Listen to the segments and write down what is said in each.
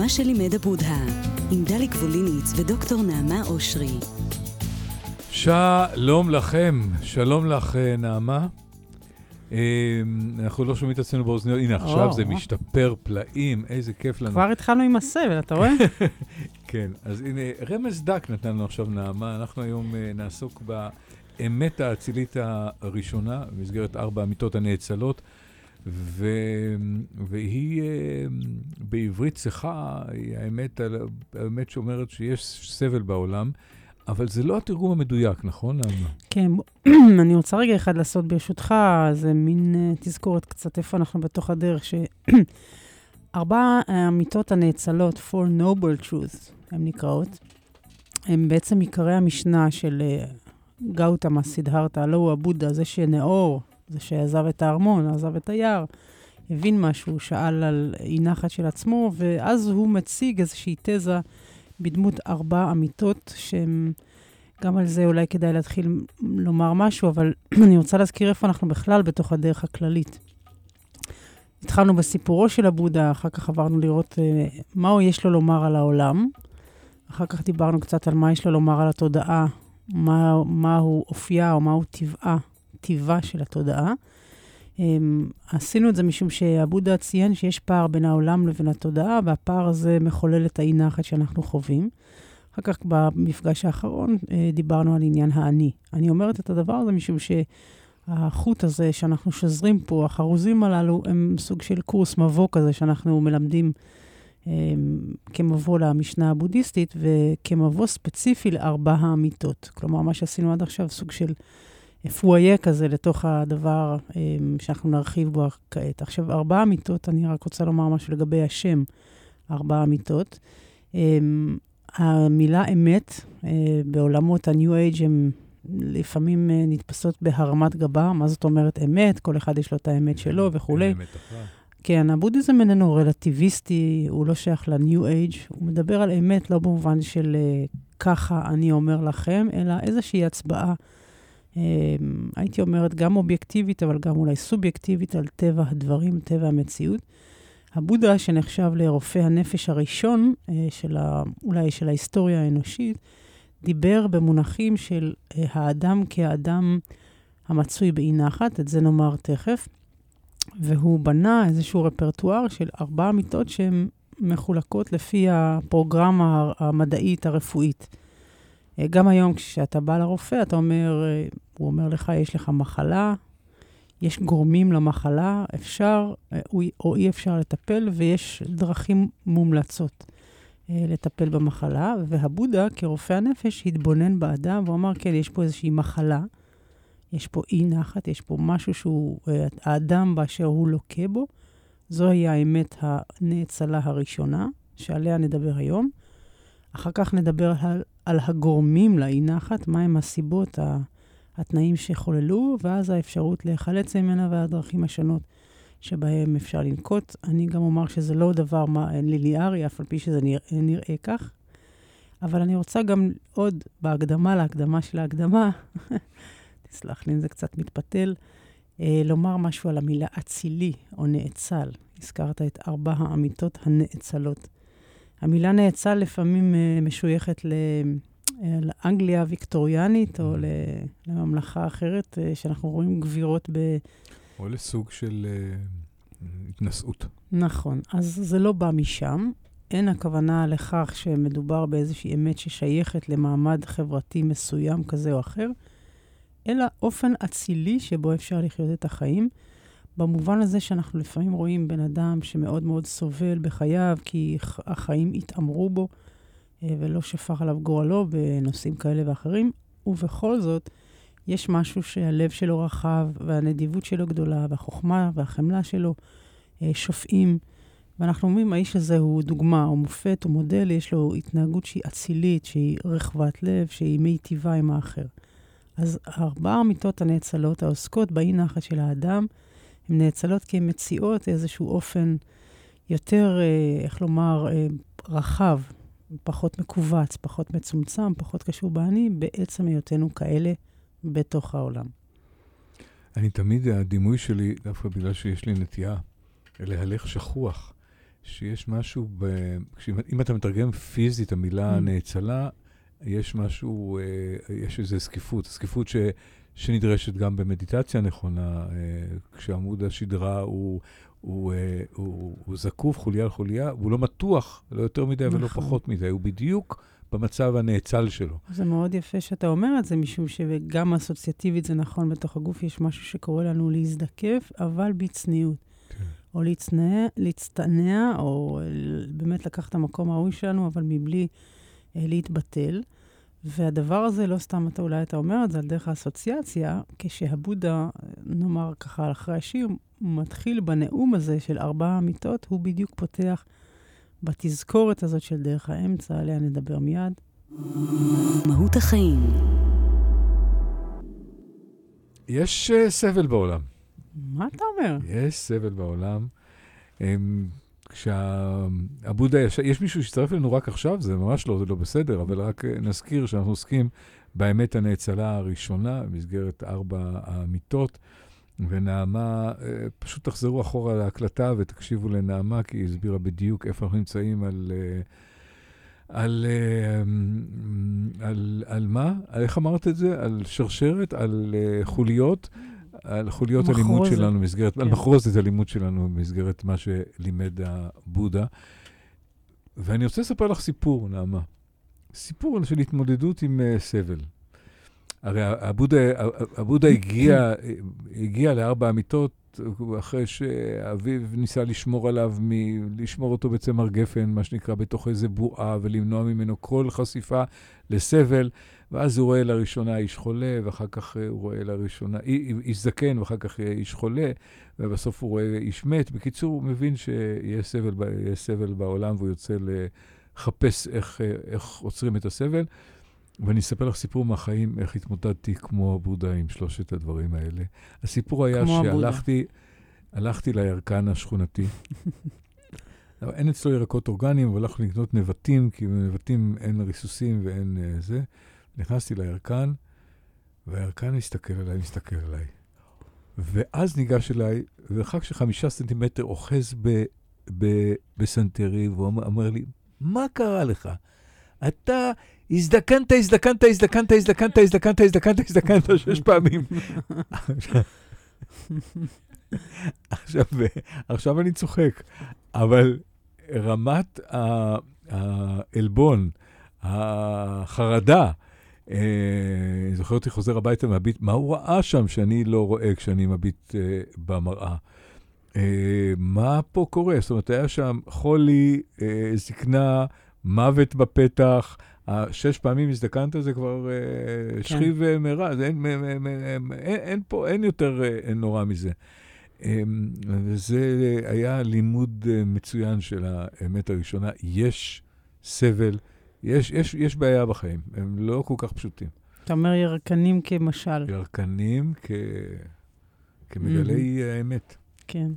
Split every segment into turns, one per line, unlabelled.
מה שלימד הבודהה, עם דליק ווליניץ ודוקטור נעמה אושרי.
שלום לכם, שלום לך, נעמה. אנחנו לא שומעים את עצמנו באוזניות, הנה עכשיו זה משתפר פלאים, איזה כיף לנו.
כבר התחלנו עם הסבל, אתה רואה?
כן, אז הנה, רמז דק נתן לנו עכשיו נעמה, אנחנו היום נעסוק באמת האצילית הראשונה, במסגרת ארבע המיטות הנאצלות, ו... והיא בעברית צחה, האמת, האמת שאומרת שיש סבל בעולם. אבל זה לא התרגום המדויק, נכון?
כן, אני רוצה רגע אחד לעשות ברשותך, זה מין uh, תזכורת קצת איפה אנחנו בתוך הדרך, שארבע המיטות הנאצלות, Four Noble Truths, הן נקראות, הן בעצם עיקרי המשנה של uh, גאוטמה סידהרתה, הלא הוא הבודה, זה שנאור, זה שעזב את הארמון, עזב את היער, הבין משהו, שאל על אי נחת של עצמו, ואז הוא מציג איזושהי תזה. בדמות ארבע אמיתות, שהם... גם על זה אולי כדאי להתחיל לומר משהו, אבל אני רוצה להזכיר איפה אנחנו בכלל בתוך הדרך הכללית. התחלנו בסיפורו של הבודה, אחר כך עברנו לראות uh, מה הוא יש לו לומר על העולם. אחר כך דיברנו קצת על מה יש לו לומר על התודעה, מה, מהו אופייה או מהו טבעה, טיבה של התודעה. Um, עשינו את זה משום שהבודה ציין שיש פער בין העולם לבין התודעה, והפער הזה מחולל את האי נחת שאנחנו חווים. אחר כך במפגש האחרון uh, דיברנו על עניין האני. אני אומרת את הדבר הזה משום שהחוט הזה שאנחנו שוזרים פה, החרוזים הללו, הם סוג של קורס מבוא כזה שאנחנו מלמדים um, כמבוא למשנה הבודהיסטית, וכמבוא ספציפי לארבע האמיתות. כלומר, מה שעשינו עד עכשיו, סוג של... פואיה כזה לתוך הדבר um, שאנחנו נרחיב בו כעת. עכשיו, ארבע אמיתות, אני רק רוצה לומר משהו לגבי השם, ארבע אמיתות. Um, המילה אמת uh, בעולמות ה-New Age הן לפעמים uh, נתפסות בהרמת גבה. מה זאת אומרת אמת? כל אחד יש לו את האמת שלו וכולי. כן, הבודהיזם איננו רלטיביסטי, הוא לא שייך ל-New Age, הוא מדבר על אמת לא במובן של uh, ככה אני אומר לכם, אלא איזושהי הצבעה. אמ, הייתי אומרת, גם אובייקטיבית, אבל גם אולי סובייקטיבית על טבע הדברים, טבע המציאות. הבודה, שנחשב לרופא הנפש הראשון, אה, של ה, אולי של ההיסטוריה האנושית, דיבר במונחים של אה, האדם כאדם המצוי באי נחת, את זה נאמר תכף, והוא בנה איזשהו רפרטואר של ארבע מיטות שהן מחולקות לפי הפרוגרמה המדעית הרפואית. אה, גם היום כשאתה בא לרופא, אתה אומר, אה, הוא אומר לך, יש לך מחלה, יש גורמים למחלה, אפשר אה, או אי אפשר לטפל, ויש דרכים מומלצות לטפל במחלה. והבודה, כרופא הנפש, התבונן באדם ואמר, כן, יש פה איזושהי מחלה, יש פה אי נחת, יש פה משהו שהוא, האדם באשר הוא לוקה בו. זוהי האמת הנאצלה הראשונה, שעליה נדבר היום. אחר כך נדבר על, על הגורמים לאי נחת, מהם הסיבות, התנאים שחוללו, ואז האפשרות להיחלץ ממנה והדרכים השונות שבהם אפשר לנקוט. אני גם אומר שזה לא דבר מה, ליניארי, אף על פי שזה נראה, נראה כך. אבל אני רוצה גם עוד, בהקדמה להקדמה של ההקדמה, תסלח לי אם זה קצת מתפתל, אה, לומר משהו על המילה אצילי או נאצל. הזכרת את ארבע האמיתות הנאצלות. המילה נאצל לפעמים uh, משויכת. אה, לאנגליה הוויקטוריאנית, או mm-hmm. לממלכה אחרת, uh, שאנחנו רואים גבירות ב...
או לסוג של התנשאות.
נכון. אז זה לא בא משם. אין הכוונה לכך שמדובר באיזושהי אמת ששייכת למעמד חברתי מסוים כזה או אחר, אלא אופן אצילי שבו אפשר לחיות את החיים. במובן הזה שאנחנו לפעמים רואים בן אדם שמאוד מאוד סובל בחייו, כי החיים התעמרו בו אה, ולא שפך עליו גורלו בנושאים כאלה ואחרים, ובכל זאת, יש משהו שהלב שלו רחב, והנדיבות שלו גדולה, והחוכמה והחמלה שלו אה, שופעים. ואנחנו אומרים, האיש הזה הוא דוגמה, הוא מופת, הוא מודל, יש לו התנהגות שהיא אצילית, שהיא רחבת לב, שהיא מיטיבה עם האחר. אז ארבע המיטות הנאצלות העוסקות באי נחת של האדם, הן נאצלות כי הן מציעות איזשהו אופן יותר, אה, איך לומר, אה, רחב, פחות מכווץ, פחות מצומצם, פחות קשור באני, בעצם היותנו כאלה בתוך העולם.
אני תמיד, הדימוי שלי, דווקא בגלל שיש לי נטייה להלך שכוח, שיש משהו, ב... אם אתה מתרגם פיזית המילה mm. נאצלה, יש משהו, אה, יש איזו זקיפות, זקיפות ש... שנדרשת גם במדיטציה נכונה, כשעמוד השדרה הוא, הוא, הוא, הוא זקוף חוליה על חוליה, והוא לא מתוח, לא יותר מדי נכון. ולא פחות מדי, הוא בדיוק במצב הנאצל שלו.
זה מאוד יפה שאתה אומר את זה, משום שגם אסוציאטיבית זה נכון, בתוך הגוף יש משהו שקורה לנו להזדקף, אבל בצניעות. כן. או להצטנע, להצטנע, או באמת לקחת את המקום הראוי שלנו, אבל מבלי אה, להתבטל. והדבר הזה, לא סתם אתה אולי אתה אומר את זה על דרך האסוציאציה, כשהבודה, נאמר ככה אחרי השיר, מתחיל בנאום הזה של ארבע אמיתות, הוא בדיוק פותח בתזכורת הזאת של דרך האמצע, עליה נדבר מיד.
מהות החיים.
יש uh, סבל בעולם.
מה אתה אומר?
יש סבל בעולם. Um, כשהבודה ישב, יש מישהו שהצטרף אלינו רק עכשיו, זה ממש לא, זה לא בסדר, אבל רק נזכיר שאנחנו עוסקים באמת הנאצלה הראשונה, במסגרת ארבע האמיתות. ונעמה, אה, פשוט תחזרו אחורה להקלטה ותקשיבו לנעמה, כי היא הסבירה בדיוק איפה אנחנו נמצאים על... אה, על, אה, על, על מה? איך אמרת את זה? על שרשרת? על חוליות? על חוליות מחרוזת. הלימוד שלנו במסגרת, כן. על מחרוזת הלימוד שלנו במסגרת מה שלימד הבודה. ואני רוצה לספר לך סיפור, נעמה. סיפור של התמודדות עם uh, סבל. הרי הבודה הגיע, הגיע לארבע אמיתות אחרי שאביו ניסה לשמור עליו, מ- לשמור אותו בצמר גפן, מה שנקרא, בתוך איזה בועה, ולמנוע ממנו כל חשיפה לסבל. ואז הוא רואה לראשונה איש חולה, ואחר כך הוא רואה לראשונה איש זקן, ואחר כך איש חולה, ובסוף הוא רואה איש מת. בקיצור, הוא מבין שיש סבל, סבל בעולם, והוא יוצא לחפש איך, איך עוצרים את הסבל. ואני אספר לך סיפור מהחיים, איך התמודדתי כמו הבודה עם שלושת הדברים האלה. הסיפור היה שהלכתי הלכתי לירקן השכונתי. אין אצלו ירקות אורגניים, אבל הלכנו לקנות נבטים, כי בנבטים אין ריסוסים ואין uh, זה. נכנסתי לירקן, והירקן מסתכל עליי, מסתכל עליי. ואז ניגש אליי, ורחק של חמישה סנטימטר אוחז בסנטרי, והוא אומר לי, מה קרה לך? אתה הזדקנת, הזדקנת, הזדקנת, הזדקנת, הזדקנת, הזדקנת, הזדקנת שש פעמים. עכשיו, עכשיו אני צוחק, אבל רמת העלבון, החרדה, זוכר אותי חוזר הביתה מהביט, מה הוא ראה שם שאני לא רואה כשאני מביט אה, במראה? אה, מה פה קורה? זאת אומרת, היה שם חולי, זקנה, מוות בפתח, שש פעמים הזדקנת זה כבר כן. שכיב מרע, אין, אין, אין, אין פה, אין יותר נורא מזה. וזה היה לימוד מצוין של האמת הראשונה. יש סבל, יש, יש, יש בעיה בחיים, הם לא כל כך פשוטים.
אתה אומר ירקנים כמשל.
ירקנים כ... כמגלי mm-hmm. האמת.
כן.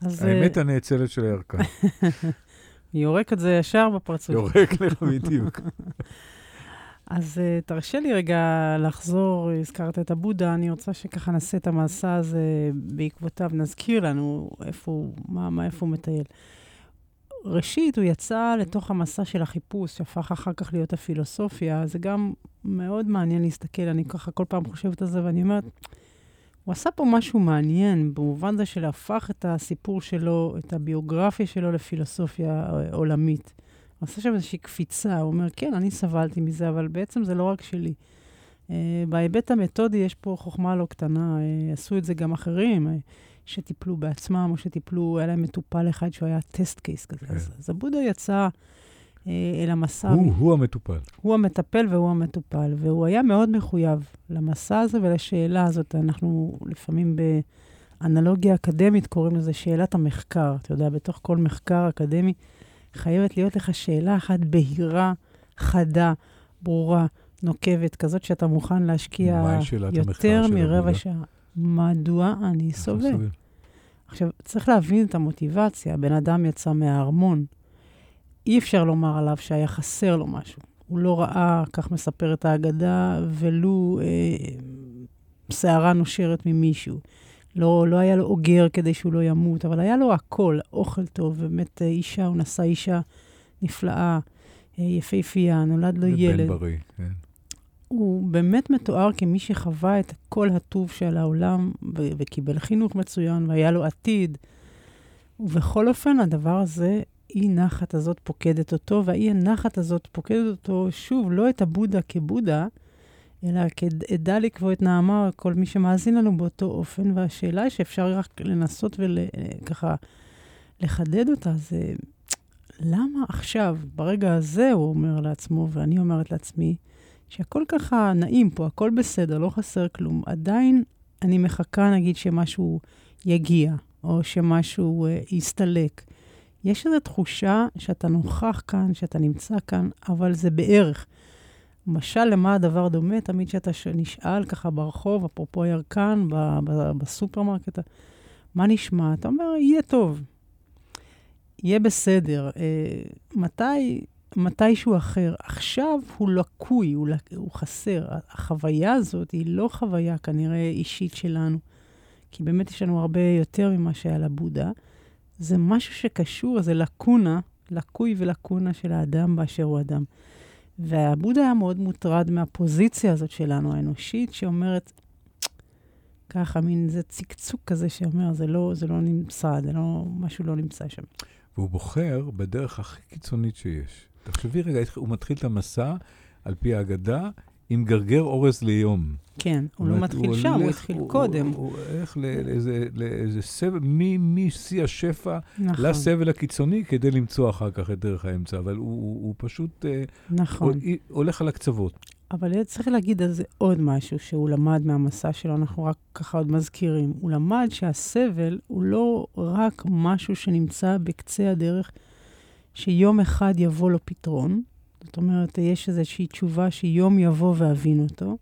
אז... האמת הנאצלת של הירקן.
יורק את זה ישר בפרצוף.
יורק לך בדיוק.
אז uh, תרשה לי רגע לחזור, הזכרת את הבודה, אני רוצה שככה נעשה את המסע הזה בעקבותיו, נזכיר לנו איפה הוא, מה, מה, איפה הוא מטייל. ראשית, הוא יצא לתוך המסע של החיפוש, שהפך אחר כך להיות הפילוסופיה. זה גם מאוד מעניין להסתכל, אני ככה כל פעם חושבת על זה, ואני אומרת, הוא עשה פה משהו מעניין, במובן זה של הפך את הסיפור שלו, את הביוגרפיה שלו לפילוסופיה עולמית. הוא עשה שם איזושהי קפיצה, הוא אומר, כן, אני סבלתי מזה, אבל בעצם זה לא רק שלי. Uh, בהיבט המתודי יש פה חוכמה לא קטנה, uh, עשו את זה גם אחרים. Uh, שטיפלו בעצמם, או שטיפלו, היה להם מטופל אחד שהוא היה טסט קייס כזה. כן. אז, אז הבודה יצא אה, אל המסע.
הוא, מ... הוא המטופל.
הוא המטפל והוא המטופל, והוא היה מאוד מחויב למסע הזה ולשאלה הזאת. אנחנו לפעמים באנלוגיה אקדמית קוראים לזה שאלת המחקר. אתה יודע, בתוך כל מחקר אקדמי חייבת להיות לך שאלה אחת בהירה, חדה, ברורה, נוקבת, כזאת שאתה מוכן להשקיע יותר מרבע שעה. מדוע אני סובל? עכשיו, צריך להבין את המוטיבציה. בן אדם יצא מהארמון. אי אפשר לומר עליו שהיה חסר לו משהו. הוא לא ראה, כך מספרת האגדה, ולו אה, שערה נושרת ממישהו. לא, לא היה לו אוגר כדי שהוא לא ימות, אבל היה לו הכל, אוכל טוב, באמת אה, אישה, הוא נשא אישה נפלאה, אה, יפהפייה, נולד לו ילד.
בן בריא, כן.
הוא באמת מתואר כמי שחווה את כל הטוב של העולם ו- וקיבל חינוך מצוין והיה לו עתיד. ובכל אופן, הדבר הזה, אי נחת הזאת פוקדת אותו, והאי הנחת הזאת פוקדת אותו, שוב, לא את הבודה כבודה, אלא כעדה לקבוע את נעמה, כל מי שמאזין לנו באותו אופן, והשאלה היא שאפשר רק לנסות וככה לחדד אותה, זה למה עכשיו, ברגע הזה, הוא אומר לעצמו, ואני אומרת לעצמי, שהכל ככה נעים פה, הכל בסדר, לא חסר כלום. עדיין אני מחכה, נגיד, שמשהו יגיע, או שמשהו uh, יסתלק. יש איזו תחושה שאתה נוכח כאן, שאתה נמצא כאן, אבל זה בערך. משל למה הדבר דומה? תמיד כשאתה נשאל ככה ברחוב, אפרופו ירקן, ב- ב- בסופרמרקט, מה נשמע? אתה אומר, יהיה טוב, יהיה בסדר. אה, מתי מתישהו אחר. עכשיו הוא לקוי, הוא, הוא חסר. החוויה הזאת היא לא חוויה כנראה אישית שלנו, כי באמת יש לנו הרבה יותר ממה שהיה לבודה. זה משהו שקשור, זה לקונה, לקוי ולקונה של האדם באשר הוא אדם. והבודה היה מאוד מוטרד מהפוזיציה הזאת שלנו, האנושית, שאומרת, ככה, מין זה צקצוק כזה שאומר, זה לא, זה לא נמצא, זה לא, משהו לא נמצא שם.
והוא בוחר בדרך הכי קיצונית שיש. תחשבי רגע, הוא מתחיל את המסע, על פי האגדה, עם גרגר אורז ליום.
כן, הוא לא מתחיל שם, הוא התחיל קודם.
הוא הולך לאיזה סבל, משיא השפע נכון. לסבל הקיצוני, כדי למצוא אחר כך את דרך האמצע, אבל הוא פשוט אה, נכון. הולך על הקצוות.
אבל צריך להגיד על זה עוד משהו שהוא למד מהמסע שלו, אנחנו רק ככה עוד מזכירים. הוא למד שהסבל הוא לא רק משהו שנמצא בקצה הדרך, שיום אחד יבוא לו פתרון, זאת אומרת, יש איזושהי תשובה שיום יבוא ואבין אותו,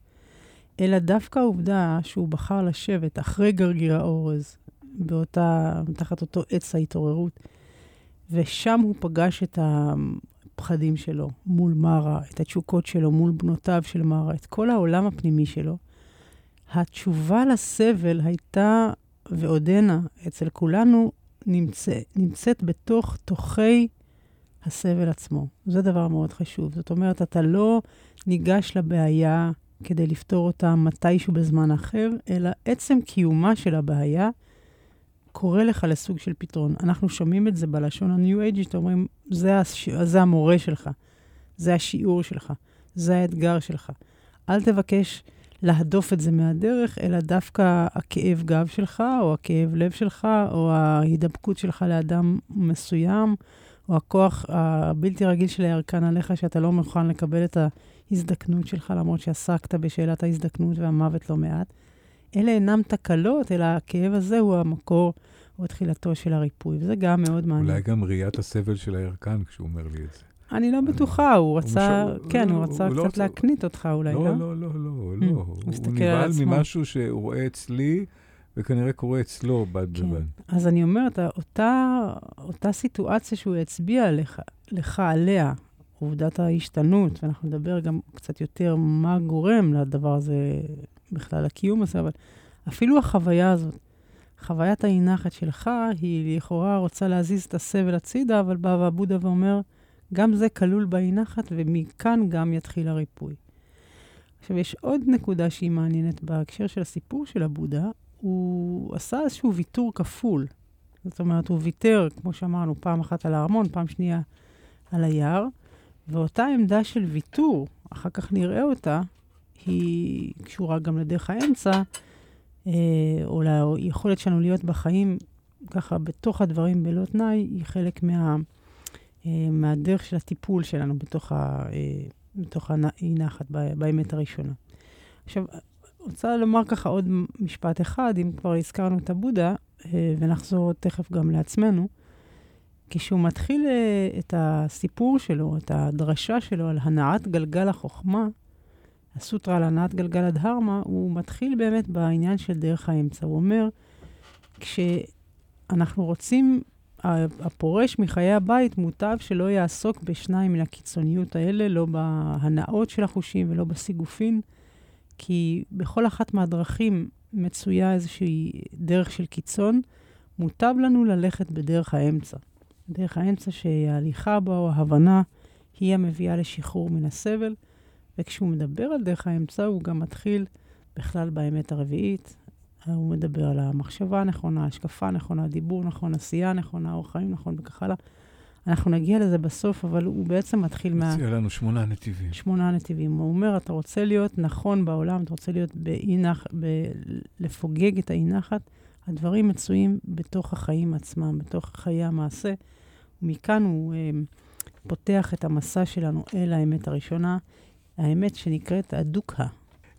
אלא דווקא העובדה שהוא בחר לשבת אחרי גרגיר האורז, באותה, תחת אותו עץ ההתעוררות, ושם הוא פגש את הפחדים שלו מול מרה, את התשוקות שלו מול בנותיו של מרה, את כל העולם הפנימי שלו. התשובה לסבל הייתה, ועודנה, אצל כולנו, נמצא, נמצאת בתוך תוכי הסבל עצמו. זה דבר מאוד חשוב. זאת אומרת, אתה לא ניגש לבעיה כדי לפתור אותה מתישהו בזמן אחר, אלא עצם קיומה של הבעיה קורא לך לסוג של פתרון. אנחנו שומעים את זה בלשון ה-New Age, שאתם אומרים, זה, הש... זה המורה שלך, זה השיעור שלך, זה האתגר שלך. אל תבקש להדוף את זה מהדרך, אלא דווקא הכאב גב שלך, או הכאב לב שלך, או ההידבקות שלך לאדם מסוים, או הכוח הבלתי רגיל של הירקן עליך, שאתה לא מוכן לקבל את ההזדקנות שלך, למרות שעסקת בשאלת ההזדקנות והמוות לא מעט. אלה אינם תקלות, אלא הכאב הזה הוא המקור או תחילתו של הריפוי, וזה גם מאוד מעניין.
אולי גם ראיית הסבל של הירקן כשהוא אומר לי את זה.
אני לא בטוחה, הוא רצה, כן, הוא רצה לא קצת להקנית אותך אולי, לא?
לא, לא, לא, לא, לא. הוא נבהל ממשהו שהוא רואה אצלי. וכנראה קורה אצלו בד כן. בבד.
אז אני אומרת, אותה, אותה סיטואציה שהוא הצביע לך, לך עליה, עובדת ההשתנות, ואנחנו נדבר גם קצת יותר מה גורם לדבר הזה, בכלל הקיום הזה, אבל אפילו החוויה הזאת, חוויית האי-נחת שלך, היא לכאורה רוצה להזיז את הסבל הצידה, אבל בא הבודה ואומר, גם זה כלול באי-נחת, ומכאן גם יתחיל הריפוי. עכשיו, יש עוד נקודה שהיא מעניינת בהקשר של הסיפור של הבודה, הוא עשה איזשהו ויתור כפול. זאת אומרת, הוא ויתר, כמו שאמרנו, פעם אחת על הארמון, פעם שנייה על היער, ואותה עמדה של ויתור, אחר כך נראה אותה, היא קשורה גם לדרך האמצע, אה, או ליכולת שלנו להיות בחיים ככה בתוך הדברים בלא תנאי, היא חלק מה, אה, מהדרך של הטיפול שלנו בתוך, ה, אה, בתוך האי-נחת, באמת הראשונה. עכשיו, רוצה לומר ככה עוד משפט אחד, אם כבר הזכרנו את הבודה, אה, ונחזור תכף גם לעצמנו. כשהוא מתחיל אה, את הסיפור שלו, את הדרשה שלו על הנעת גלגל החוכמה, הסוטרה על הנעת גלגל הדהרמה, הוא מתחיל באמת בעניין של דרך האמצע. הוא אומר, כשאנחנו רוצים, הפורש מחיי הבית מוטב שלא יעסוק בשניים מן הקיצוניות האלה, לא בהנאות של החושים ולא בסיגופין. כי בכל אחת מהדרכים מצויה איזושהי דרך של קיצון, מוטב לנו ללכת בדרך האמצע. דרך האמצע שההליכה בה או ההבנה היא המביאה לשחרור מן הסבל, וכשהוא מדבר על דרך האמצע, הוא גם מתחיל בכלל באמת הרביעית. הוא מדבר על המחשבה הנכונה, השקפה הנכונה, דיבור נכון, עשייה נכונה, אורח חיים נכון וכך הלאה. אנחנו נגיע לזה בסוף, אבל הוא בעצם מתחיל מה...
מציע לנו שמונה נתיבים.
שמונה נתיבים. הוא אומר, אתה רוצה להיות נכון בעולם, אתה רוצה להיות באי-נחת, ב... לפוגג את האי-נחת, הדברים מצויים בתוך החיים עצמם, בתוך חיי המעשה. ומכאן הוא אה, פותח את המסע שלנו אל האמת הראשונה, האמת שנקראת הדוקה.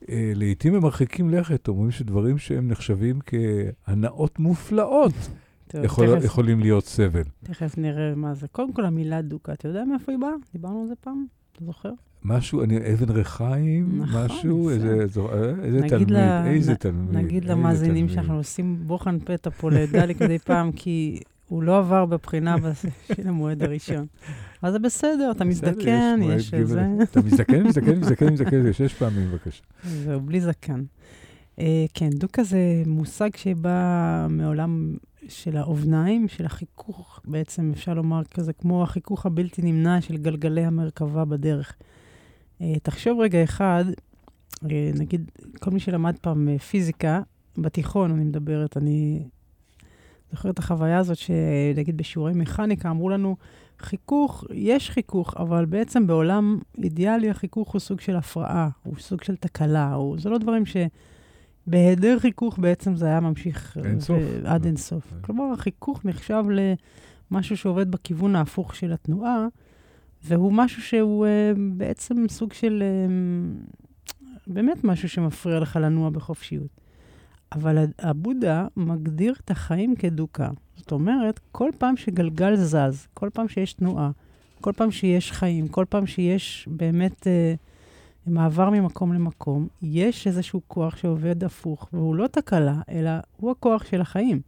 אה, לעתים הם מרחיקים לכת, אומרים שדברים שהם נחשבים כהנאות מופלאות.
טוב,
יכול,
תכף,
יכולים להיות סבל.
תכף נראה מה זה. קודם כל, המילה דוקה, אתה יודע מאיפה היא באה? דיברנו על זה פעם? אתה זוכר?
משהו, אני, אבן ריחיים,
נכון,
משהו,
זה.
איזה, זו, אה, איזה תלמיד,
לה-
איזה
נ-
תלמיד.
נגיד
איזה
למאזינים. שאנחנו עושים בוחן פתע פה לדליק מדי פעם, כי הוא לא עבר בבחינה של המועד הראשון. אז זה בסדר, אתה מזדקן, יש. איזה...
אתה מזדקן, מזדקן, מזדקן, מזדקן, זה שש פעמים, בבקשה.
זהו, בלי זקן. אה, כן, דוקה זה מושג שבא מעולם של האובניים, של החיכוך, בעצם אפשר לומר כזה, כמו החיכוך הבלתי נמנע של גלגלי המרכבה בדרך. אה, תחשוב רגע אחד, אה, נגיד, כל מי שלמד פעם אה, פיזיקה, בתיכון אני מדברת, אני זוכר את החוויה הזאת שנגיד בשיעורי מכניקה אמרו לנו, חיכוך, יש חיכוך, אבל בעצם בעולם אידיאלי החיכוך הוא סוג של הפרעה, הוא סוג של תקלה, הוא, זה לא דברים ש... בהיעדר חיכוך בעצם זה היה ממשיך
אין
ו-
סוף.
עד אין סוף.
כן.
כלומר, החיכוך נחשב למשהו שעובד בכיוון ההפוך של התנועה, והוא משהו שהוא uh, בעצם סוג של, uh, באמת משהו שמפריע לך לנוע בחופשיות. אבל הבודה מגדיר את החיים כדוקה. זאת אומרת, כל פעם שגלגל זז, כל פעם שיש תנועה, כל פעם שיש חיים, כל פעם שיש באמת אה, מעבר ממקום למקום, יש איזשהו כוח שעובד הפוך, והוא לא תקלה, אלא הוא הכוח של החיים.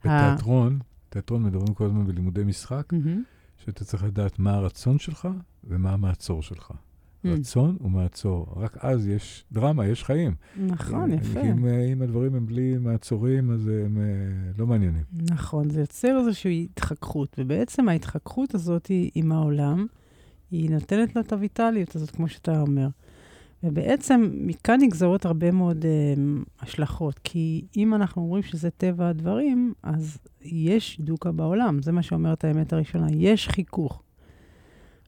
בתיאטרון, תיאטרון מדברים כל הזמן בלימודי משחק,
מהמם.
שאתה צריך לדעת מה הרצון שלך ומה המעצור שלך.
Mm.
רצון ומעצור. רק אז יש דרמה, יש חיים.
נכון,
אם-
יפה.
אם, אה, אם הדברים הם בלי מעצורים, אז הם אה, לא מעניינים.
נכון, זה יוצר איזושהי התחככות, ובעצם ההתחככות הזאת היא, עם העולם, היא נותנת לו את הויטליות הזאת, כמו שאתה אומר. ובעצם מכאן נגזרות הרבה מאוד אה, השלכות, כי אם אנחנו אומרים שזה טבע הדברים, אז יש דוקה בעולם, זה מה שאומרת האמת הראשונה, יש חיכוך.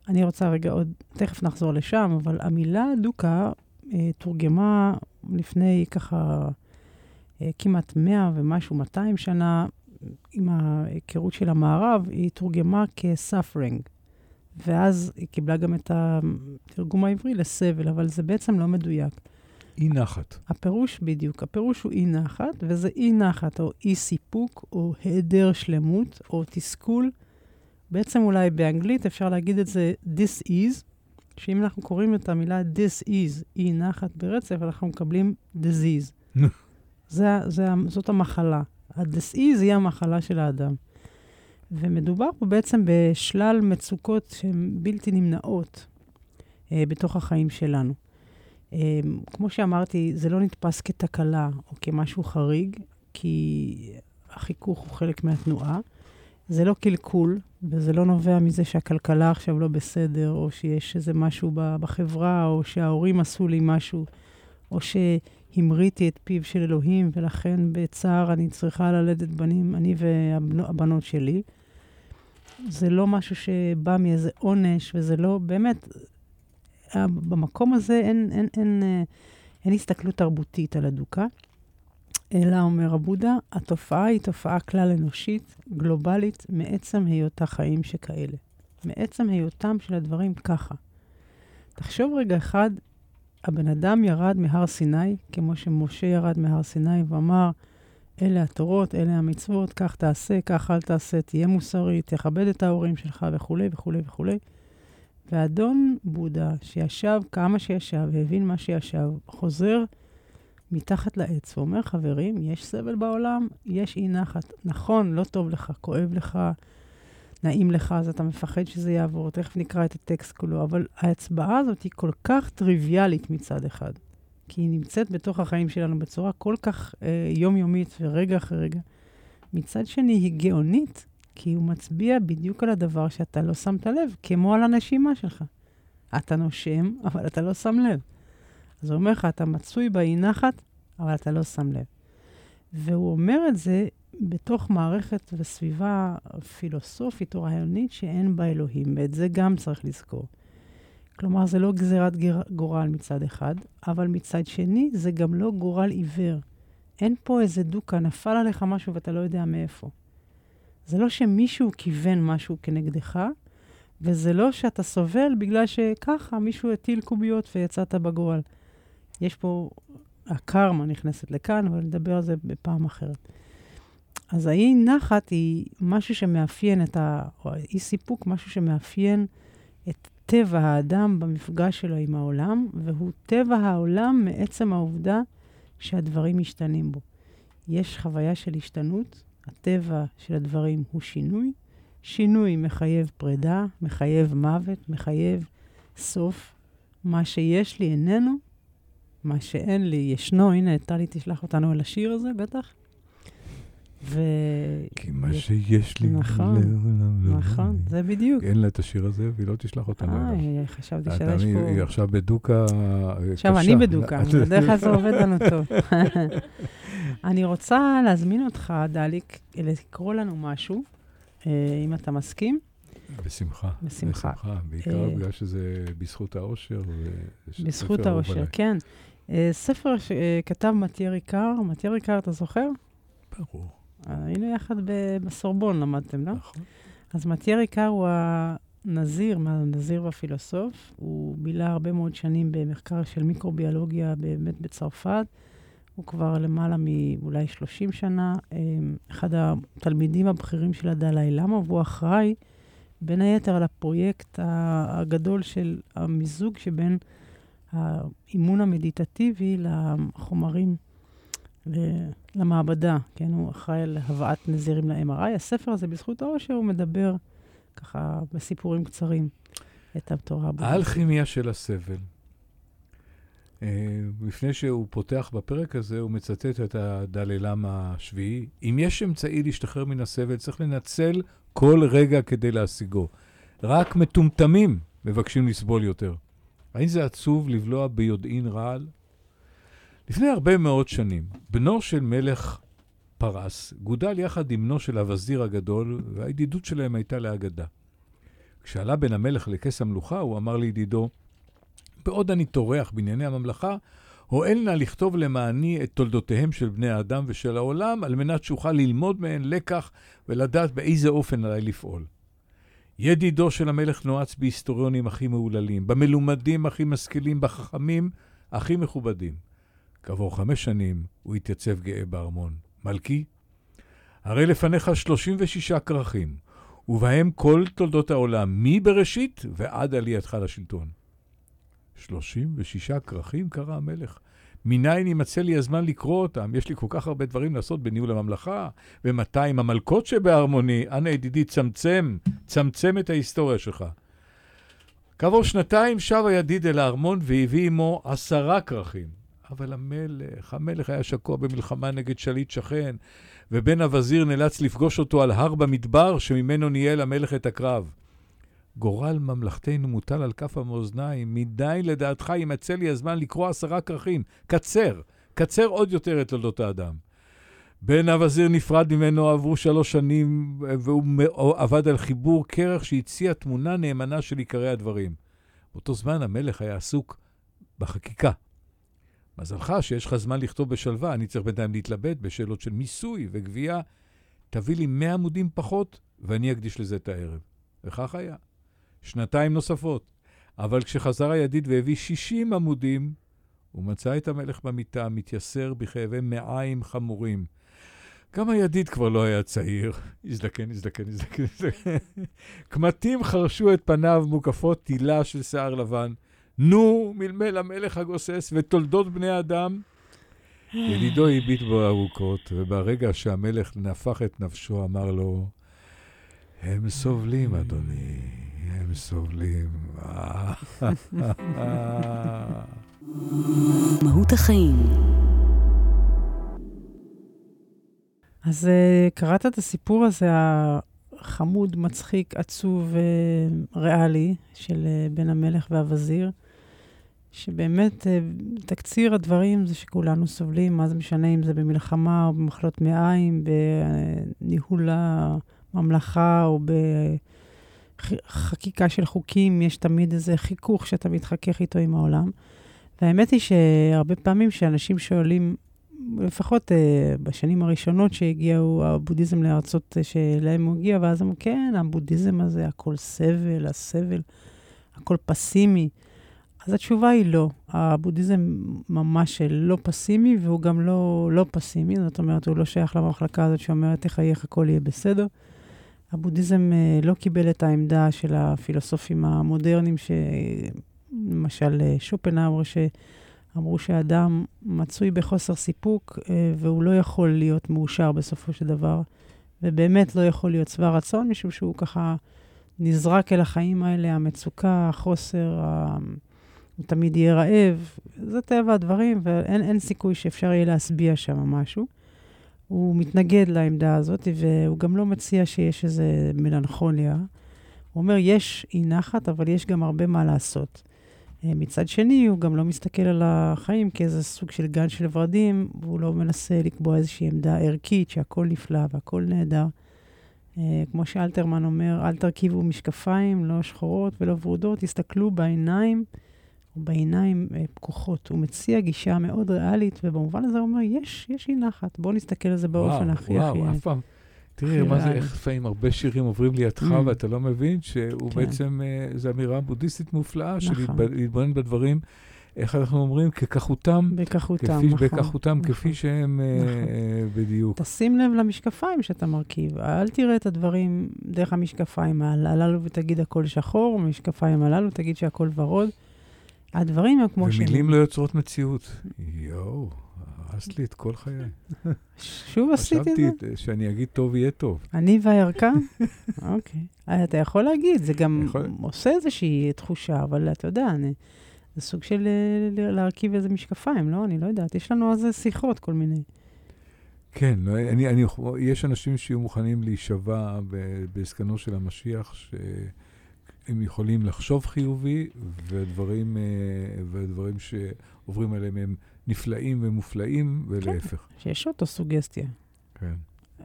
אני רוצה רגע עוד, תכף נחזור לשם, אבל המילה דוקה אה, תורגמה לפני ככה אה, כמעט 100 ומשהו, 200 שנה, עם ההיכרות של המערב, היא תורגמה כ-suffering. ואז היא קיבלה גם את התרגום העברי לסבל, אבל זה בעצם לא מדויק.
אי נחת.
הפירוש בדיוק, הפירוש הוא אי נחת, וזה אי נחת או אי סיפוק או היעדר שלמות או תסכול. בעצם אולי באנגלית אפשר להגיד את זה this is, שאם אנחנו קוראים את המילה this is, אי נחת ברצף, אנחנו מקבלים disease. זה, זה, זאת המחלה. is היא המחלה של האדם. ומדובר פה בעצם בשלל מצוקות שהן בלתי נמנעות אה, בתוך החיים שלנו. אה, כמו שאמרתי, זה לא נתפס כתקלה או כמשהו חריג, כי החיכוך הוא חלק מהתנועה. זה לא קלקול, וזה לא נובע מזה שהכלכלה עכשיו לא בסדר, או שיש איזה משהו בחברה, או שההורים עשו לי משהו, או שהמריתי את פיו של אלוהים, ולכן בצער אני צריכה ללדת בנים, אני והבנות שלי. זה לא משהו שבא מאיזה עונש, וזה לא, באמת, ה- במקום הזה אין, אין, אין, אה, אין הסתכלות תרבותית על הדוקה, אלא, אומר הבודה, התופעה היא תופעה כלל אנושית, גלובלית, מעצם היותה חיים שכאלה. מעצם היותם של הדברים ככה. תחשוב רגע אחד, הבן אדם ירד מהר סיני, כמו שמשה ירד מהר סיני ואמר, אלה התורות, אלה המצוות, כך תעשה, כך אל תעשה, תהיה מוסרי, תכבד את ההורים שלך וכולי וכולי וכולי. ואדון בודה, שישב כמה שישב והבין מה שישב, חוזר מתחת לעץ ואומר, חברים, יש סבל בעולם, יש אי נחת. נכון, לא טוב לך, כואב לך, נעים לך, אז אתה מפחד שזה יעבור, תכף נקרא את הטקסט כולו, אבל ההצבעה הזאת היא כל כך טריוויאלית מצד אחד. כי היא נמצאת בתוך החיים שלנו בצורה כל כך אה, יומיומית ורגע אחרי רגע. מצד שני, היא גאונית, כי הוא מצביע בדיוק על הדבר שאתה לא שמת לב, כמו על הנשימה שלך. אתה נושם, אבל אתה לא שם לב. אז הוא אומר לך, אתה מצוי באי נחת, אבל אתה לא שם לב. והוא אומר את זה בתוך מערכת וסביבה פילוסופית או רעיונית שאין בה אלוהים, ואת זה גם צריך לזכור. כלומר, זה לא גזירת גורל מצד אחד, אבל מצד שני, זה גם לא גורל עיוור. אין פה איזה דוקה, נפל עליך משהו ואתה לא יודע מאיפה. זה לא שמישהו כיוון משהו כנגדך, וזה לא שאתה סובל בגלל שככה מישהו הטיל קוביות ויצאת בגורל. יש פה, הקרמה נכנסת לכאן, אבל נדבר על זה בפעם אחרת. אז האי נחת היא משהו שמאפיין את ה... או האי סיפוק, משהו שמאפיין את טבע האדם במפגש שלו עם העולם, והוא טבע העולם מעצם העובדה שהדברים משתנים בו. יש חוויה של השתנות, הטבע של הדברים הוא שינוי. שינוי מחייב פרידה, מחייב מוות, מחייב סוף. מה שיש לי איננו, מה שאין לי ישנו. הנה, טלי תשלח אותנו אל השיר הזה, בטח.
ו... כי מה שיש לי...
נכון, נכון, זה בדיוק.
אין לה את השיר הזה, והיא לא תשלח אותנו
אליו. אה, חשבתי שיש פה...
היא עכשיו בדוקה
קשה. עכשיו אני בדוקה, בדרך כלל זה עובד לנו טוב. אני רוצה להזמין אותך, דליק, לקרוא לנו משהו, אה, אם אתה מסכים.
בשמחה.
בשמחה.
בשמחה, בעיקר בגלל שזה בזכות האושר.
בזכות האושר, כן. ספר שכתב מתיה ריקר, מתיה ריקר, אתה זוכר?
ברור.
היינו יחד בסורבון, למדתם, לא?
נכון.
אז מתיה ריקר הוא הנזיר, הנזיר והפילוסוף. הוא בילה הרבה מאוד שנים במחקר של מיקרוביולוגיה באמת בצרפת. הוא כבר למעלה מאולי 30 שנה, אמ, אחד התלמידים הבכירים של הדלאי למה, והוא אחראי בין היתר על הפרויקט הגדול של המיזוג שבין האימון המדיטטיבי לחומרים למעבדה, כן? הוא אחראי על הבאת נזירים ל-MRI. הספר הזה, בזכות העושר, הוא מדבר ככה בסיפורים קצרים את התורה.
האלכימיה של הסבל. Uh, לפני שהוא פותח בפרק הזה, הוא מצטט את הדלי למה השביעי. אם יש אמצעי להשתחרר מן הסבל, צריך לנצל כל רגע כדי להשיגו. רק מטומטמים מבקשים לסבול יותר. האם זה עצוב לבלוע ביודעין רעל? לפני הרבה מאוד שנים, בנו של מלך פרס גודל יחד עם בנו של הווזיר הגדול, והידידות שלהם הייתה לאגדה. כשעלה בן המלך לכס המלוכה, הוא אמר לידידו, בעוד אני טורח בענייני הממלכה, הואל נא לכתוב למעני את תולדותיהם של בני האדם ושל העולם, על מנת שאוכל ללמוד מהן לקח ולדעת באיזה אופן עליי לפעול. ידידו של המלך נועץ בהיסטוריונים הכי מהוללים, במלומדים הכי משכילים, בחכמים הכי מכובדים. כעבור חמש שנים הוא התייצב גאה בארמון. מלכי, הרי לפניך 36 כרכים, ובהם כל תולדות העולם, מבראשית ועד עלייתך לשלטון. 36 כרכים, קרא המלך. מניין יימצא לי הזמן לקרוא אותם? יש לי כל כך הרבה דברים לעשות בניהול הממלכה, ו-200 המלכות שבהרמוני. אנא ידידי, צמצם, צמצם את ההיסטוריה שלך. כעבור שנתיים שב הידיד אל הארמון והביא עמו עשרה כרכים. אבל המלך, המלך היה שקוע במלחמה נגד שליט שכן, ובן הווזיר נאלץ לפגוש אותו על הר במדבר, שממנו ניהל המלך את הקרב. גורל ממלכתנו מוטל על כף המאזניים, מדי לדעתך יימצא לי הזמן לקרוא עשרה כרכים. קצר, קצר עוד יותר את תולדות האדם. בן הווזיר נפרד ממנו, עברו שלוש שנים, והוא עבד על חיבור כרך שהציע תמונה נאמנה של עיקרי הדברים. באותו זמן המלך היה עסוק בחקיקה. מזלך שיש לך זמן לכתוב בשלווה, אני צריך בינתיים להתלבט בשאלות של מיסוי וגבייה. תביא לי 100 עמודים פחות, ואני אקדיש לזה את הערב. וכך היה. שנתיים נוספות. אבל כשחזר הידיד והביא 60 עמודים, הוא מצא את המלך במיטה, מתייסר בכאבי מעיים חמורים. גם הידיד כבר לא היה צעיר. הזדקן, הזדקן, הזדקן. קמטים חרשו את פניו מוקפות תילה של שיער לבן. נו, מלמל המלך הגוסס ותולדות בני אדם. ידידו הביט בו ארוכות, וברגע שהמלך נפח את נפשו, אמר לו, הם סובלים, אדוני, הם סובלים.
מהות החיים
אז uh, קראת את הסיפור הזה, החמוד, מצחיק, עצוב וריאלי, של uh, בן המלך והווזיר, שבאמת uh, תקציר הדברים זה שכולנו סובלים, מה זה משנה אם זה במלחמה או במחלות מעיים, בניהול הממלכה או בחקיקה של חוקים, יש תמיד איזה חיכוך שאתה מתחכך איתו עם העולם. והאמת היא שהרבה פעמים שאנשים שואלים, לפחות uh, בשנים הראשונות שהגיעו הבודהיזם לארצות uh, שאליהם הוא הגיע, ואז אמרו, כן, הבודהיזם הזה, הכל סבל, הסבל, הכל פסימי. אז התשובה היא לא. הבודהיזם ממש לא פסימי, והוא גם לא, לא פסימי, זאת אומרת, הוא לא שייך למחלקה הזאת שאומרת, תחייך, הכל יהיה בסדר. הבודהיזם uh, לא קיבל את העמדה של הפילוסופים המודרניים, שלמשל שופנהאואר, ש... אמרו שאדם מצוי בחוסר סיפוק אה, והוא לא יכול להיות מאושר בסופו של דבר, ובאמת לא יכול להיות שבע רצון, משום שהוא ככה נזרק אל החיים האלה, המצוקה, החוסר. הוא תמיד יהיה רעב. זה טבע הדברים, ואין סיכוי שאפשר יהיה להשביע שם משהו. הוא מתנגד לעמדה הזאת, והוא גם לא מציע שיש איזו מלנכוליה. הוא אומר, יש אי נחת, אבל יש גם הרבה מה לעשות. אה, מצד שני, הוא גם לא מסתכל על החיים כאיזה סוג של גן של ורדים, והוא לא מנסה לקבוע איזושהי עמדה ערכית שהכל נפלא והכל נהדר. אה, כמו שאלתרמן אומר, אל תרכיבו משקפיים, לא שחורות ולא ורודות, תסתכלו בעיניים, בעיניים אה, פקוחות. הוא מציע גישה מאוד ריאלית, ובמובן הזה הוא אומר, יש, יש אי נחת, בואו נסתכל על זה באופן הכי הכי...
וואו, וואו, אף פעם. תראי, מה זה, איך לפעמים הרבה שירים עוברים לידך, mm. ואתה לא מבין שהוא כן. בעצם, uh, זו אמירה בודהיסטית מופלאה, נכון. של להתבונן בדברים, איך אנחנו אומרים, ככחותם.
בכחותם,
כפי, נכון. בכחותם, נכון. כפי שהם אה, נכון. uh, בדיוק.
תשים לב למשקפיים שאתה מרכיב. אל תראה את הדברים דרך המשקפיים הללו ותגיד הכל שחור, המשקפיים הללו תגיד שהכל ורוד. הדברים הם כמו
שהם. ומילים לא יוצרות מציאות. יואו. הרסת לי את כל חיי.
שוב עשיתי את זה?
חשבתי שאני אגיד טוב יהיה טוב.
אני והירקן? אוקיי. אה, אתה יכול להגיד, זה גם עושה איזושהי תחושה, אבל אתה יודע, זה סוג של אה, להרכיב איזה משקפיים, לא? אני לא יודעת. יש לנו אז שיחות, כל מיני.
כן, לא, אני, אני, יש אנשים שיהיו מוכנים להישבע בעסקנו של המשיח, שהם יכולים לחשוב חיובי, ודברים, אה, ודברים שעוברים עליהם הם נפלאים ומופלאים, ולהפך.
כן, שיש אותו סוגסטיה.
כן.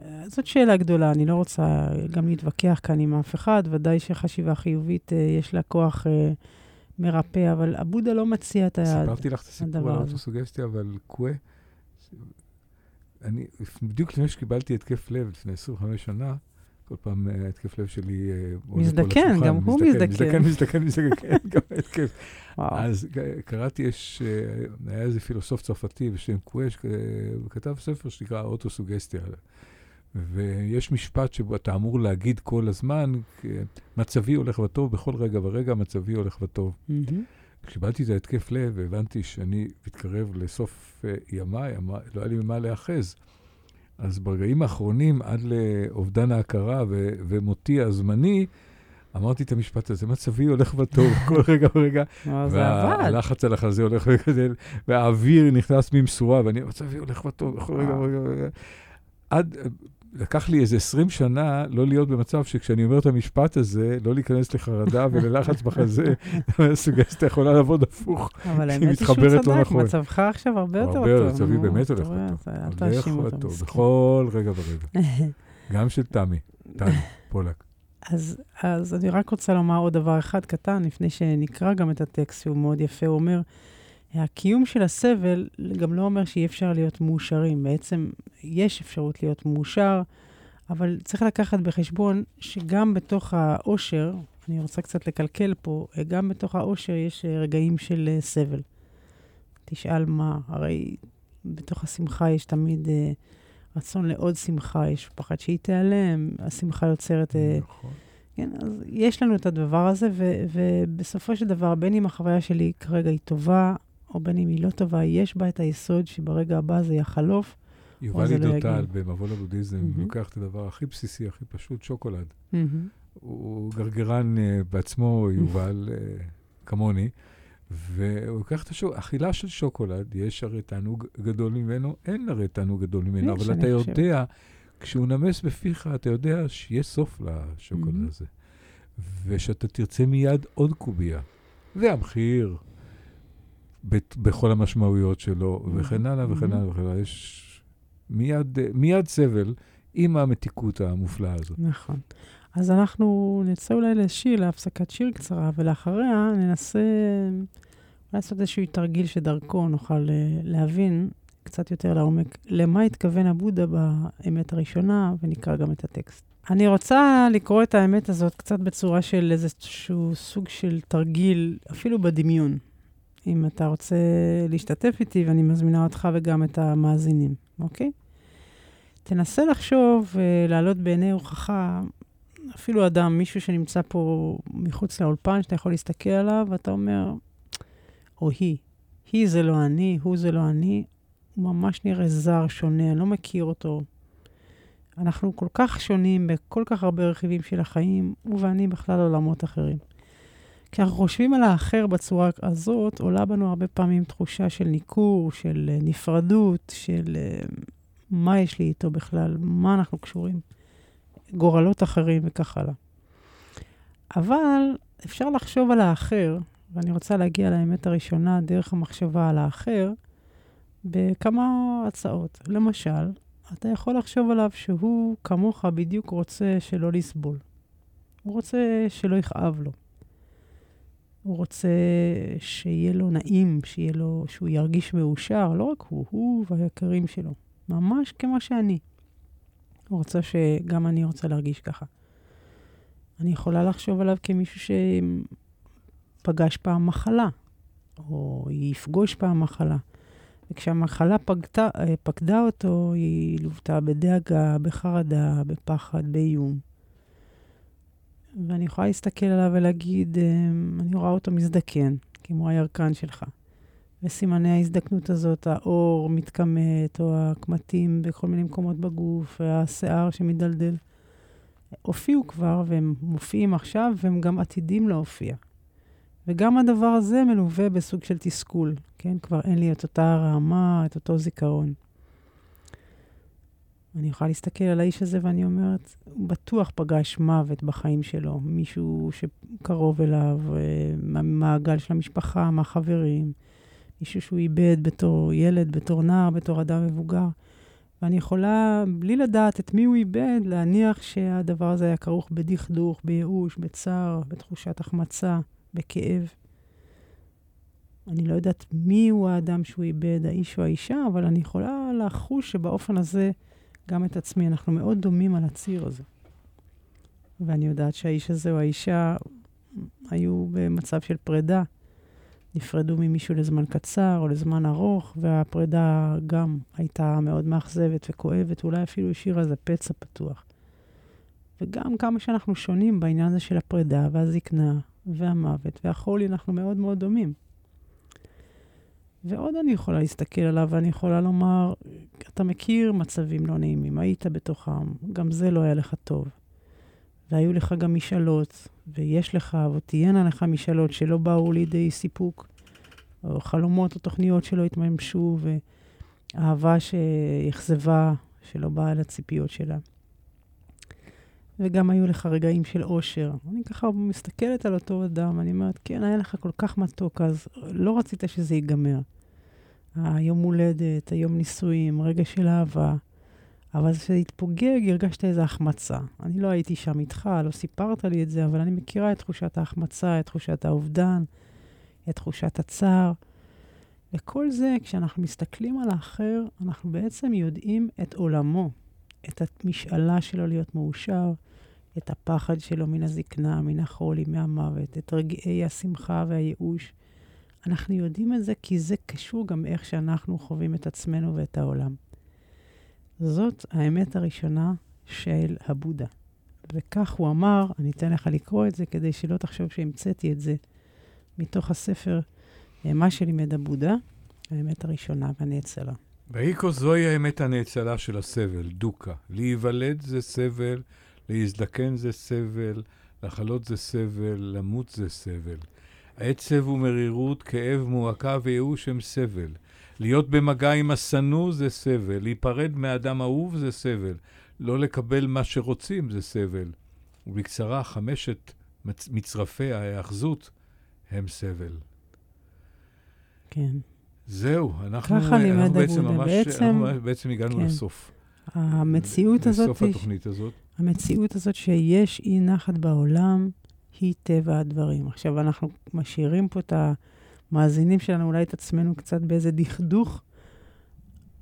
אה, זאת שאלה גדולה, אני לא רוצה גם להתווכח כאן עם אף אחד, ודאי שחשיבה חיובית, אה, יש לה כוח מרפא, אבל אבודה לא מציע את הדבר הזה.
סיפרתי לך את הסיפור על האוטוסוגסטיה, אבל קווה, אני, בדיוק לפני שקיבלתי התקף לב, לפני 25 שנה, כל פעם ההתקף לב שלי...
מזדקן, גם הוא מזדקן.
מזדקן, מזדקן, מזדקן, גם התקף. אז קראתי, יש, היה איזה פילוסוף צרפתי בשם קווש, הוא כתב ספר שנקרא אוטוסוגסטיה. ויש משפט שבו אתה אמור להגיד כל הזמן, מצבי הולך וטוב, בכל רגע ורגע מצבי הולך וטוב. כשקיבלתי את ההתקף לב, הבנתי שאני מתקרב לסוף ימיי, לא היה לי ממה להיאחז. אז ברגעים האחרונים, עד לאובדן ההכרה ו- ומותי הזמני, אמרתי את המשפט הזה, מצבי הולך בטוב כל רגע ורגע. והלחץ על החזה הולך וגדל, והאוויר נכנס ממשורה, ואני, מצבי הולך בטוב כל רגע ורגע. עד, לקח לי איזה 20 שנה לא להיות במצב שכשאני אומר את המשפט הזה, לא להיכנס לחרדה וללחץ בחזה, סוגיה שאתה יכולה לעבוד הפוך,
אבל האמת היא שהוא צדק, נכון. מצבך עכשיו הרבה יותר טוב. הרבה,
מצבי באמת הולך בטוב. הולך בטוב, בכל רגע ורגע. גם של תמי, תמי, פולק.
אז, אז אני רק רוצה לומר עוד דבר אחד קטן, לפני שנקרא גם את הטקסט, שהוא מאוד יפה. הוא אומר, הקיום של הסבל גם לא אומר שאי אפשר להיות מאושרים. בעצם יש אפשרות להיות מאושר, אבל צריך לקחת בחשבון שגם בתוך האושר, אני רוצה קצת לקלקל פה, גם בתוך האושר יש רגעים של סבל. תשאל מה, הרי בתוך השמחה יש תמיד uh, רצון לעוד שמחה, יש פחד שהיא תיעלם, השמחה יוצרת... Uh, נכון. כן, אז יש לנו את הדבר הזה, ו- ובסופו של דבר, בין אם החוויה שלי כרגע היא טובה, או בין אם היא לא טובה, יש בה את היסוד שברגע הבא זה יחלוף,
יובל עידו לא טל במבוא לבודהיזם mm-hmm. לוקח את הדבר הכי בסיסי, הכי פשוט, שוקולד. Mm-hmm. הוא גרגרן uh, בעצמו, יובל, uh, כמוני, והוא לוקח את השוקולד, אכילה של שוקולד, יש הרי תענוג גדול ממנו, אין הרי תענוג גדול ממנו, אבל אתה יודע, כשהוא נמס בפיך, אתה יודע שיש סוף לשוקולד mm-hmm. הזה. ושאתה תרצה מיד עוד קובייה. והמחיר, בכל המשמעויות שלו, mm-hmm. וכן הלאה וכן הלאה וכן הלאה. יש מיד, מיד סבל עם המתיקות המופלאה הזאת.
נכון. אז אנחנו נצא אולי לשיר, להפסקת שיר קצרה, ולאחריה ננסה לעשות איזשהו תרגיל שדרכו נוכל אה, להבין קצת יותר לעומק למה התכוון הבודה באמת הראשונה, ונקרא גם את הטקסט. אני רוצה לקרוא את האמת הזאת קצת בצורה של איזשהו סוג של תרגיל, אפילו בדמיון. אם אתה רוצה להשתתף איתי, ואני מזמינה אותך וגם את המאזינים, אוקיי? תנסה לחשוב ולהעלות בעיני הוכחה, אפילו אדם, מישהו שנמצא פה מחוץ לאולפן, שאתה יכול להסתכל עליו, ואתה אומר, או היא, היא זה לא אני, הוא זה לא אני, הוא ממש נראה זר, שונה, אני לא מכיר אותו. אנחנו כל כך שונים בכל כך הרבה רכיבים של החיים, הוא ואני בכלל עולמות אחרים. כשאנחנו חושבים על האחר בצורה הזאת, עולה בנו הרבה פעמים תחושה של ניכור, של נפרדות, של uh, מה יש לי איתו בכלל, מה אנחנו קשורים, גורלות אחרים וכך הלאה. אבל אפשר לחשוב על האחר, ואני רוצה להגיע לאמת הראשונה דרך המחשבה על האחר, בכמה הצעות. למשל, אתה יכול לחשוב עליו שהוא כמוך בדיוק רוצה שלא לסבול. הוא רוצה שלא יכאב לו. הוא רוצה שיהיה לו נעים, שיהיה לו, שהוא ירגיש מאושר, לא רק הוא, הוא והיקרים שלו. ממש כמו שאני. הוא רוצה שגם אני רוצה להרגיש ככה. אני יכולה לחשוב עליו כמישהו שפגש פעם מחלה, או יפגוש פעם מחלה. וכשהמחלה פגדה, פקדה אותו, היא לוותה בדאגה, בחרדה, בפחד, באיום. ואני יכולה להסתכל עליו ולהגיד, אמ, אני רואה אותו מזדקן, כמו הירקן שלך. וסימני ההזדקנות הזאת, האור מתכמת, או הקמטים בכל מיני מקומות בגוף, והשיער שמדלדל, הופיעו כבר, והם מופיעים עכשיו, והם גם עתידים להופיע. וגם הדבר הזה מלווה בסוג של תסכול, כן? כבר אין לי את אותה רעמה, את אותו זיכרון. אני יכולה להסתכל על האיש הזה ואני אומרת, הוא בטוח פגש מוות בחיים שלו, מישהו שקרוב אליו, אה, מהמעגל של המשפחה, מהחברים, מישהו שהוא איבד בתור ילד, בתור נער, בתור אדם מבוגר. ואני יכולה, בלי לדעת את מי הוא איבד, להניח שהדבר הזה היה כרוך בדכדוך, בייאוש, בצער, בתחושת החמצה, בכאב. אני לא יודעת מי הוא האדם שהוא איבד, האיש או האישה, אבל אני יכולה לחוש שבאופן הזה, גם את עצמי, אנחנו מאוד דומים על הציר הזה. ואני יודעת שהאיש הזה או האישה היו במצב של פרידה. נפרדו ממישהו לזמן קצר או לזמן ארוך, והפרידה גם הייתה מאוד מאכזבת וכואבת, אולי אפילו השאירה איזה פצע פתוח. וגם כמה שאנחנו שונים בעניין הזה של הפרידה והזקנה והמוות והחולי, אנחנו מאוד מאוד דומים. ועוד אני יכולה להסתכל עליו ואני יכולה לומר, אתה מכיר מצבים לא נעימים, היית בתוכם, גם זה לא היה לך טוב. והיו לך גם משאלות, ויש לך, ותהיינה לך משאלות שלא באו לידי סיפוק, או חלומות או תוכניות שלא התממשו, ואהבה שאכזבה, שלא באה לציפיות שלה. וגם היו לך רגעים של אושר. אני ככה מסתכלת על אותו אדם, אני אומרת, כן, היה לך כל כך מתוק, אז לא רצית שזה ייגמר. היום הולדת, היום נישואים, רגע של אהבה. אבל כשזה התפוגג, הרגשת איזו החמצה. אני לא הייתי שם איתך, לא סיפרת לי את זה, אבל אני מכירה את תחושת ההחמצה, את תחושת האובדן, את תחושת הצער. וכל זה, כשאנחנו מסתכלים על האחר, אנחנו בעצם יודעים את עולמו, את המשאלה שלו להיות מאושר, את הפחד שלו מן הזקנה, מן החולי, מהמוות, את רגעי השמחה והייאוש. אנחנו יודעים את זה כי זה קשור גם איך שאנחנו חווים את עצמנו ואת העולם. זאת האמת הראשונה של הבודה. וכך הוא אמר, אני אתן לך לקרוא את זה כדי שלא תחשוב שהמצאתי את זה מתוך הספר, אה, מה שלימד הבודה, האמת הראשונה והנאצלה.
ואיקו זוהי האמת הנאצלה של הסבל, דוקה. להיוולד זה סבל, להזדקן זה סבל, לחלות זה סבל, למות זה סבל. עצב ומרירות, כאב, מועקה וייאוש הם סבל. להיות במגע עם השנוא זה סבל, להיפרד מאדם אהוב זה סבל, לא לקבל מה שרוצים זה סבל. ובקצרה, חמשת מצרפי ההאחזות הם סבל.
כן.
זהו, אנחנו, אנחנו בעצם. ממש,
בעצם-
אנחנו בעצם הגענו
כן.
לסוף.
המציאות הזאת,
לסוף התוכנית הזאת.
המציאות הזאת שיש אי נחת בעולם, היא טבע הדברים. עכשיו, אנחנו משאירים פה את המאזינים שלנו, אולי את עצמנו קצת באיזה דכדוך,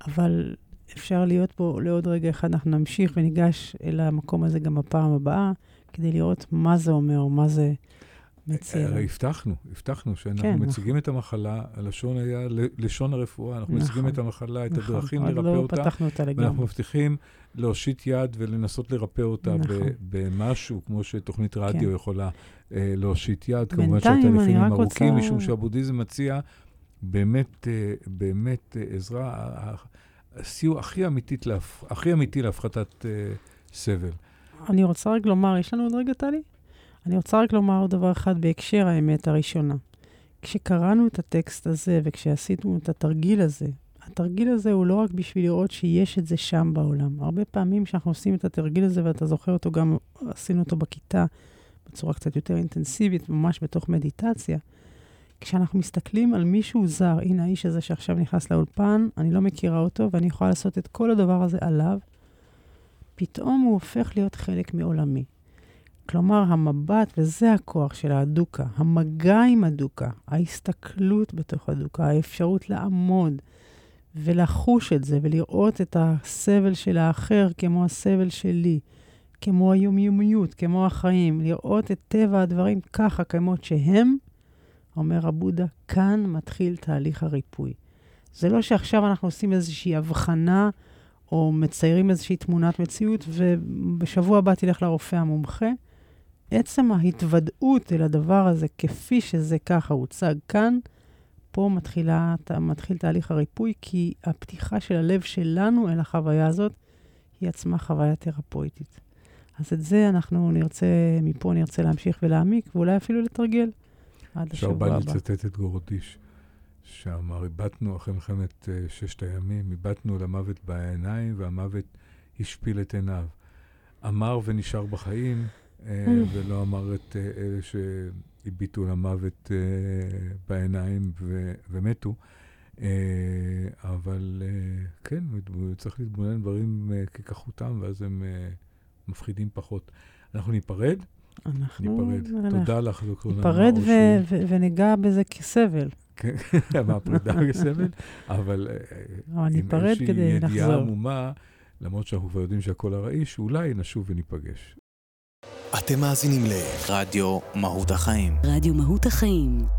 אבל אפשר להיות פה לעוד רגע אחד. אנחנו נמשיך וניגש אל המקום הזה גם בפעם הבאה, כדי לראות מה זה אומר, מה זה מציע.
הרי. הבטחנו, הבטחנו שאנחנו
כן,
מציגים את המחלה, הלשון היה לשון הרפואה, אנחנו
נכון,
מציגים את המחלה, את
נכון,
הדרכים
עוד
לרפא
לא
אותה,
פתחנו אותה
ואנחנו
לגמרי.
מבטיחים להושיט יד ולנסות לרפא אותה
נכון.
במשהו, כמו שתוכנית רדיו
כן.
יכולה אה, להושיט יד. כמובן
רק
ארוכים,
רוצה-
משום שהבודהיזם מציע באמת, אה, באמת אה, עזרה, ה- ה- הסיוע הכי, להפ... הכי אמיתי להפחתת אה, סבל.
אני רוצה רק לומר, יש לנו עוד רגע, טלי? אני רוצה רק לומר עוד דבר אחד בהקשר האמת הראשונה. כשקראנו את הטקסט הזה וכשעשינו את התרגיל הזה, התרגיל הזה הוא לא רק בשביל לראות שיש את זה שם בעולם. הרבה פעמים כשאנחנו עושים את התרגיל הזה, ואתה זוכר אותו גם, עשינו אותו בכיתה בצורה קצת יותר אינטנסיבית, ממש בתוך מדיטציה, כשאנחנו מסתכלים על מישהו זר, הנה האיש הזה שעכשיו נכנס לאולפן, אני לא מכירה אותו, ואני יכולה לעשות את כל הדבר הזה עליו, פתאום הוא הופך להיות חלק מעולמי. כלומר, המבט, וזה הכוח של הדוקה, המגע עם הדוקה, ההסתכלות בתוך הדוקה, האפשרות לעמוד ולחוש את זה ולראות את הסבל של האחר כמו הסבל שלי, כמו היומיומיות, כמו החיים, לראות את טבע הדברים ככה, כמות שהם, אומר הבודה, כאן מתחיל תהליך הריפוי. זה לא שעכשיו אנחנו עושים איזושהי הבחנה או מציירים איזושהי תמונת מציאות, ובשבוע הבא תלך לרופא המומחה. עצם ההתוודעות אל הדבר הזה, כפי שזה ככה הוצג כאן, פה מתחילה, מתחיל תהליך הריפוי, כי הפתיחה של הלב שלנו אל החוויה הזאת, היא עצמה חוויה תרפויטית. אז את זה אנחנו נרצה, מפה נרצה להמשיך ולהעמיק, ואולי אפילו לתרגל עד השבוע הבא.
לצטט את גורדיש, שאמר, איבדנו אחרי מלחמת אה, ששת הימים, איבדנו למוות בעיניים, והמוות השפיל את עיניו. אמר ונשאר בחיים. ולא אמר את אה, אלה שהביטו למוות אה, בעיניים ומתו. אה, אבל אה, כן, צריך להתבונן דברים אה, ככחותם, ואז הם אה, מפחידים פחות. אנחנו ניפרד?
אנחנו
ניפרד. תודה לך, דוקטור נעמה
ניפרד
אושרי.
וניגע בזה כסבל.
כן, מהפרידה בסבל, אבל אה, עם איזושהי ידיעה. עמומה, למרות שאנחנו כבר יודעים שהכל ארעי, שאולי נשוב וניפגש.
אתם מאזינים ל...
רדיו מהות החיים.
רדיו מהות החיים